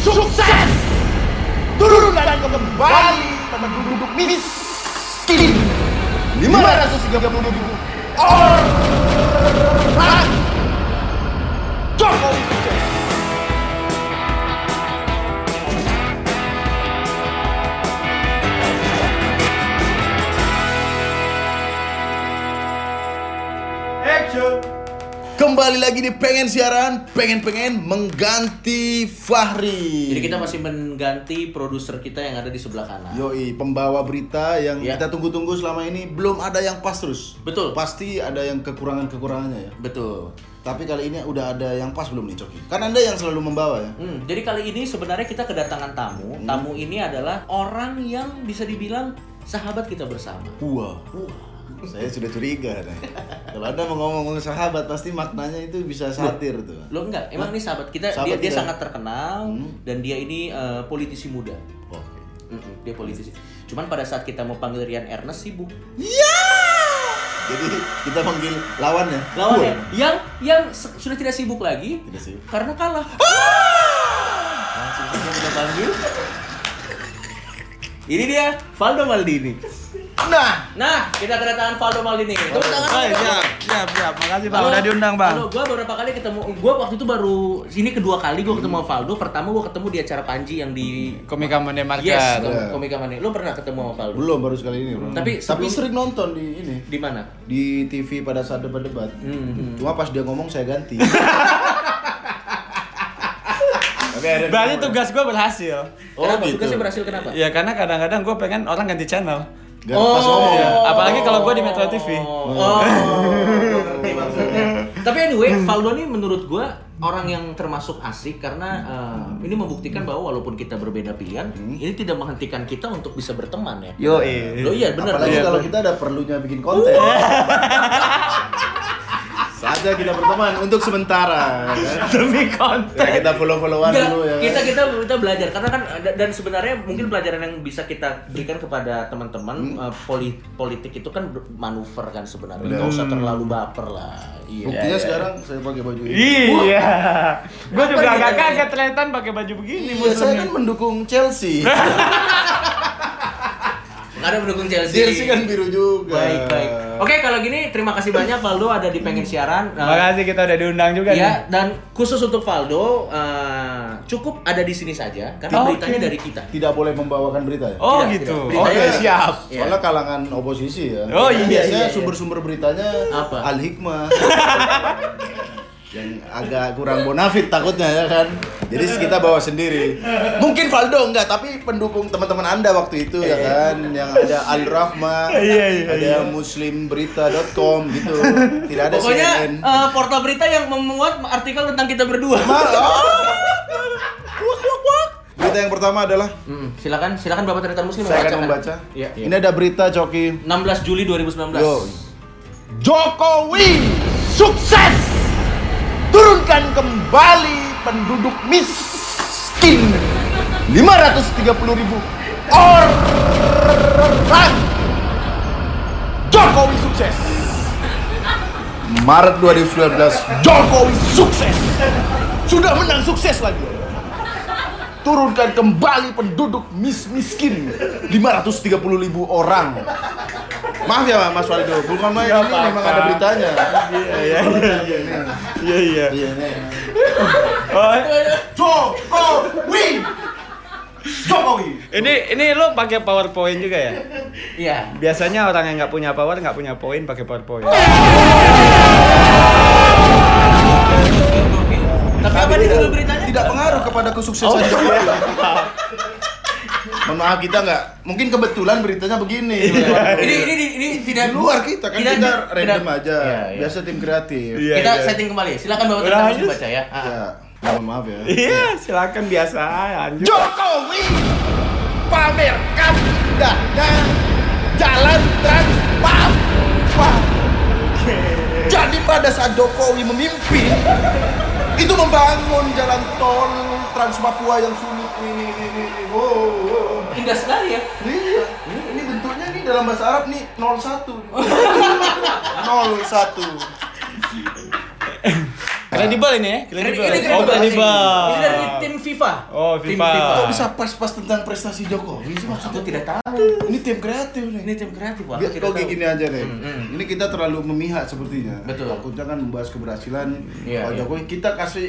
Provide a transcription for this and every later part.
sukses! Turunkan kembali penduduk miskin. 530 ribu. Orang Jokowi Kembali lagi di pengen siaran, pengen-pengen mengganti Fahri. Jadi kita masih mengganti produser kita yang ada di sebelah kanan. Yoi, pembawa berita yang Ya. kita tunggu-tunggu selama ini belum ada yang pas terus. Betul. Pasti ada yang kekurangan-kekurangannya ya. Betul. Tapi kali ini udah ada yang pas belum nih Coki? Kan Anda yang selalu membawa ya. Hmm, jadi kali ini sebenarnya kita kedatangan tamu. Tamu ini adalah orang yang bisa dibilang sahabat kita bersama. Wah. Saya sudah curiga nih. Kalau Anda mau ngomong sahabat pasti maknanya itu bisa satir tuh. Lo enggak, emang ini sahabat kita, Sahabat dia dia kita. sangat terkenal Hmm. dan dia ini eh, politisi muda. Oke. Mm-mm, dia politisi. Cuman pada saat kita mau panggil Rian Ernest sibuk. Jadi kita panggil lawannya. Lawannya yang yang sudah tidak sibuk lagi Tidak sih. karena kalah. Langsung saja kita panggil. Ini dia Valdo Maldini. Nah, Nah, kita kedatangan Valdo Maldini. Tepuk tangan. Oh, siap, siap, siap. Makasih Bang, udah diundang Bang. Halo, gua beberapa kali ketemu. Gua waktu itu baru ini kedua kali gua ketemu sama Valdo. Pertama gua ketemu di acara Panji yang di Komika Monday Market. Yes, Iya. Komika Mania. Lu pernah ketemu sama Valdo? belum baru sekali ini. Bro. Tapi tapi sebelum- sering nonton di ini Di mana? di TV pada saat debat-debat. Hmm. Cuma pas dia ngomong saya ganti. Tapi Berarti tugas gue berhasil. Oh, kenapa? gitu. Tugasnya berhasil kenapa? Ya karena kadang-kadang gue pengen orang ganti channel. Gak pas ngomong ya. Apalagi kalau gua di Metro TV. Oh, oh. ngerti maksudnya. Tapi anyway, Valdo ini menurut gua orang yang termasuk asik karena eh, ini membuktikan bahwa walaupun kita berbeda pilihan, ini tidak menghentikan kita untuk bisa berteman ya. Yo, Lo iya benar. Apalagi Iya, kalau bener. kita ada perlunya bikin konten. Saatnya kita berteman untuk sementara. ya. demi konten. Ya, kita follow-followan Enggak, dulu ya. kita kita kita belajar karena kan da- dan sebenarnya mungkin pelajaran yang bisa kita berikan kepada teman-teman eh, poli- politik itu kan manuver kan sebenarnya nggak usah terlalu baper lah iya Buktinya iya, sekarang saya pakai baju ini. Iya. Gue Apa juga agak kaget ternyata pakai baju begini Iya, saya kan mendukung Chelsea. nggak ada mendukung Chelsea Chelsea kan biru juga. baik baik oke kalau gini terima kasih banyak Valdo ada di pengen siaran Eh, Makasih kita udah diundang juga nih. ya dan khusus untuk Valdo eh, cukup ada di sini saja karena Oke. beritanya dari kita Tidak boleh membawakan berita ya? Oh Tidak, gitu. tidak. Oke Beritanya- siap. Iya. Soalnya kalangan oposisi ya. Oh, iya, Biasanya iya, iya. sumber-sumber beritanya Apa? Al Hikmah. yang agak kurang bonafit takutnya ya kan. Jadi kita bawa sendiri. Mungkin Valdo enggak, tapi pendukung teman-teman Anda waktu itu ya kan yang ada Al Rahmah, Iya, iya, ada iya. muslimberita.com gitu. Tidak ada pokoknya CNN. eh, portal berita yang memuat artikel tentang kita berdua oh. Wak, wak, wak. Berita yang pertama adalah Mm, silakan, silakan Bapak Triton Muslim saya akan membaca. Iya. Ini ada berita Coki 16 Juli 2019. Yo. Jokowi sukses turunkan kembali penduduk miskin. 530 ribu orang. Jokowi sukses. Maret 2019 Jokowi sukses. Sudah menang sukses lagi. Turunkan kembali penduduk mis miskin 530 ribu orang Maaf ya Mas Waldo, bukan main ini memang ada beritanya. Iya iya iya. Iya iya. Iya, ini. Oh, Jokowi. Jokowi. ini ini lo pakai PowerPoint juga ya? Iya. Biasanya orang yang nggak punya power nggak punya poin pakai PowerPoint. Tapi apa nih beritanya? Tidak pengaruh kepada kesuksesan Oh, Jokowi. Iya. Mohon maaf kita nggak, mungkin kebetulan beritanya begini. Ini ini ini, ini di tidak luar kita kan tidak- kita random tidak- aja. Iya, iya. Biasa tim kreatif. Iya, kita iya. setting kembali. Silakan Bapak lanjut. baca ya. Ah. Ya, mohon maaf ya. Iya, silakan biasa lanjut. Jokowi pamerkan indahnya jalan trans Papua. Jadi pada saat Jokowi memimpin itu membangun jalan tol Trans Papua yang sulit ini, ini, ini. Wow, wow. Indah sekali ya. Iya, ini, ini bentuknya nih dalam bahasa Arab nih 01. 01. Kredibel ini ya? Ini, Kredibel. ini Oh, kredibel. Ini dari tim FIFA FIFA. Oh, Tim FIFA. Kok bisa pas-pas tentang prestasi Jokowi sih Aku maksudnya? tidak tahu. Ini tim kreatif nih. Ini tim kreatif, Wak. Biar kok gini aja deh. Hmm, hmm. Ini kita terlalu memihak sepertinya. Betul. Takutnya kan membahas keberhasilan Iya, Pak iya. Jokowi. Kita kasih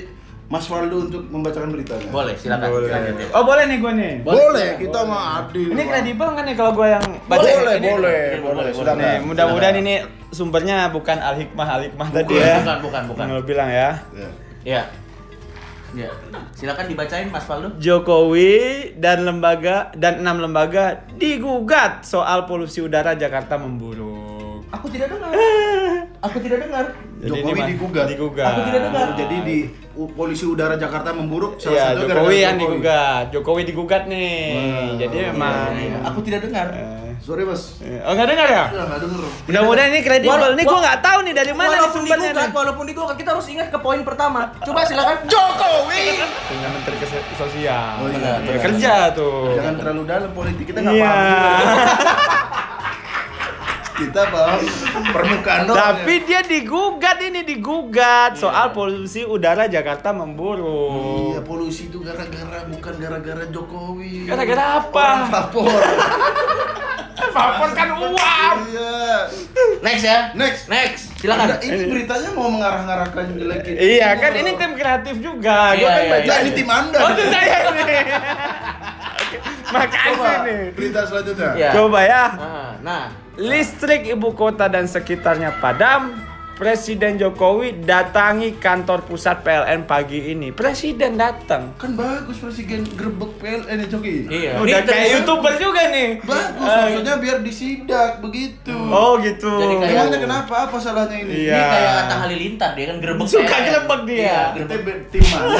Mas Waldo untuk membacakan beritanya. Boleh, silakan. Boleh. Lanjut, ya. Oh boleh nih gua nih. Boleh, kita mah adil. Ini kredibel kan nih kalau gua yang baca? Boleh, Ini- boleh, ini boleh, boleh, Silakan. Nih, mudah-mudahan ini sumbernya bukan al hikmah al hikmah tadi Bukan, ya. bukan, bukan, bukan. Yang lo bilang ya. Ya. Ya. Ya. Silakan dibacain Mas Faldo. Jokowi dan lembaga dan enam lembaga digugat soal polusi udara Jakarta memburuk. Aku tidak dengar. Aku tidak dengar. Jokowi ini mah digugat. Digugat. Aku tidak dengar. Jadi di polisi udara Jakarta memburuk salah Iya, satu Jokowi yang Jokowi. digugat. Jokowi digugat nih. Wah, Jadi iya, memang Iya, Aku tidak dengar. Eh, Sorry, Mas. Oh, nggak dengar ya? Ya, nggak denger. Mudah-mudahan ini kredibel. Gua wa- nggak tahu nih dari mana nih walaupun sumbernya digugat, nih. walaupun digugat, kita harus ingat ke poin pertama. Coba silakan. Jokowi. Punya Menteri Sosial. Oh, iya. Kerja tuh. Jangan terlalu dalam politik kita nggak Iya. paham. kita paham permukaan doang. Tapi ya. dia digugat ini digugat soal polusi udara Jakarta memburuk. Iya, polusi itu gara-gara bukan gara-gara Jokowi. Gara-gara apa? Orang vapor. Vapor kan uap. iya. Next ya. Next. Next. Silakan. Anda, ini beritanya mau mengarah-ngarahkan jelekin. Iya kan ini tim kreatif juga. Gua Iya, kan iya, baca Ya, iya. ini tim Anda. Oh, itu saya ini. Makasih nih. berita selanjutnya. Iya. Coba ya. Nah, nah. Listrik ibu kota dan sekitarnya padam. Presiden Jokowi datangi kantor pusat PLN pagi ini. Presiden datang. Kan bagus presiden grebek PLN ya Jokowi. Iya. Udah kayak terus- youtuber juga nih. Bagus, Eh, maksudnya biar disidak begitu. Oh gitu. Jadi kayak- Emangnya kenapa? Apa salahnya ini? Iya. Ini kayak Atta Halilintar dia kan gerbek Suka PLN. gerebek dia. Iya, be- tim mana?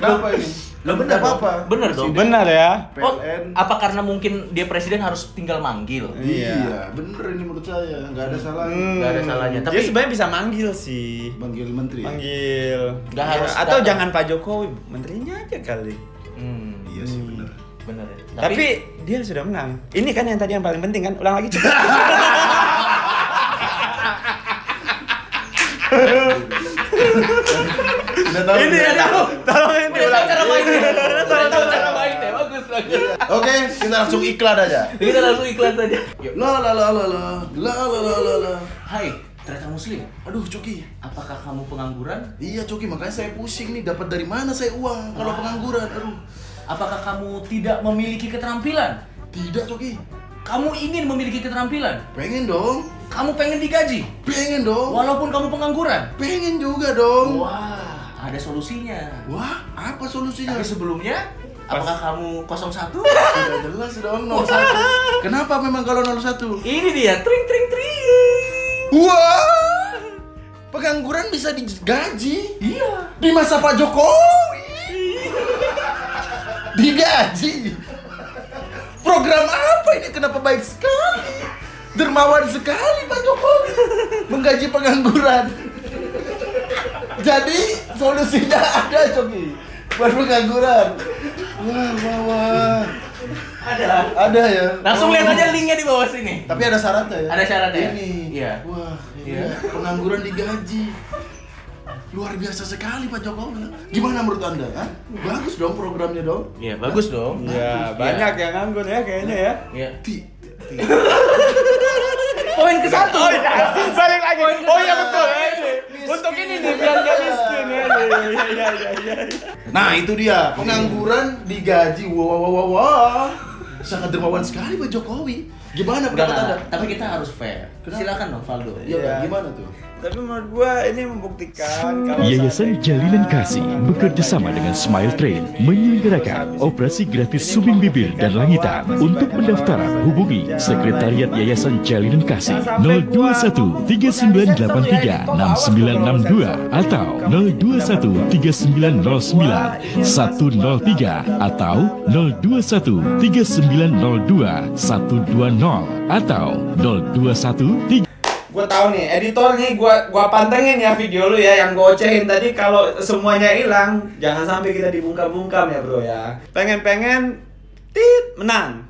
Kenapa ini? Lah Nggak bener dong. apa-apa. Bener dong. Benar ya. Oh, PLN. apa karena mungkin dia presiden harus tinggal manggil? Iya, bener ini menurut saya, nggak ada salahnya. Hmm. Nggak ada salahnya, Dia tapi- sebenarnya bisa manggil sih. Manggil menteri. Manggil. Nggak Iya, harus Atau datang. jangan Pak Jokowi, menterinya aja kali. Hmm, Iya sih bener. bener ya. Tapi, dia sudah menang. Ini kan yang tadi yang paling penting kan. Ulang lagi. Udah tahu. ini ya? ini udah tahu ulang. cara mainnya. Udah tahu cara mainnya. Bagus, bagus. Oke, kita langsung iklan aja. Kita langsung iklan saja. Yuk. La la la la la la la la la la. Hai, ternyata muslim. Aduh, Coki. Apakah kamu pengangguran? Iya, Coki, makanya saya pusing nih. Dapat dari mana saya uang kalau pengangguran? Aduh. Apakah kamu tidak memiliki keterampilan? Tidak, Coki. Kamu ingin memiliki keterampilan? Pengen dong. Kamu pengen digaji? Pengen dong. Walaupun kamu pengangguran? Pengen juga dong. Wah, ada solusinya. Wah, apa solusinya? Tapi sebelumnya, apakah kamu 01? Sudah jelas dong 01. Kenapa memang kalau 01? Ini dia, tring tring tring. Wah! Pengangguran bisa digaji Iya. di masa Pak Jokowi. Digaji. Program apa ini? Kenapa baik sekali? Dermawan sekali Pak Jokowi menggaji pengangguran. Jadi solusinya ada Coki buat pengangguran. Wah, wah, wah. Ada. Ada ya. Langsung Oh. lihat aja linknya di bawah sini. Tapi ada syaratnya ya. Ada syaratnya? Ini. Iya. Wah, ini Iya. ya, pengangguran digaji. Luar biasa sekali Pak Jokowi. Gimana menurut Anda? Hah? Bagus dong programnya dong. Iya, bagus dong. Iya, banyak yang nganggur ya kayaknya ya. Iya. Ti- ti- Poin ke satu. Oh iya, balik lagi. Poin ke Oh iya satu. betul. ya, ini. Untuk ini nih biar gak miskin ya. Iya iya iya iya. iya. Nah itu dia pengangguran digaji. Wah wah wah wah. wah. Sangat dermawan sekali Pak Jokowi. Gimana pendapat Anda? tapi kita harus fair. Kenapa? Silakan dong, Valdo. Iya, Iya. gimana tuh? Tapi menurut gua ini membuktikan kalau Yayasan Jalinan Kasih bekerja sama dengan Smile Train menyelenggarakan operasi gratis sumbing bibir dan langitan. Untuk pendaftaran hubungi Sekretariat Yayasan Jalinan Kasih 021 3983 6962 atau 021 3909 103 atau 021 3902 120 atau 021 Gue tahu nih, editor nih gua gua pantengin ya video lu ya yang gue ocehin tadi kalau semuanya hilang, jangan sampai kita dibungkam-bungkam ya, Bro ya. Pengen-pengen tit menang.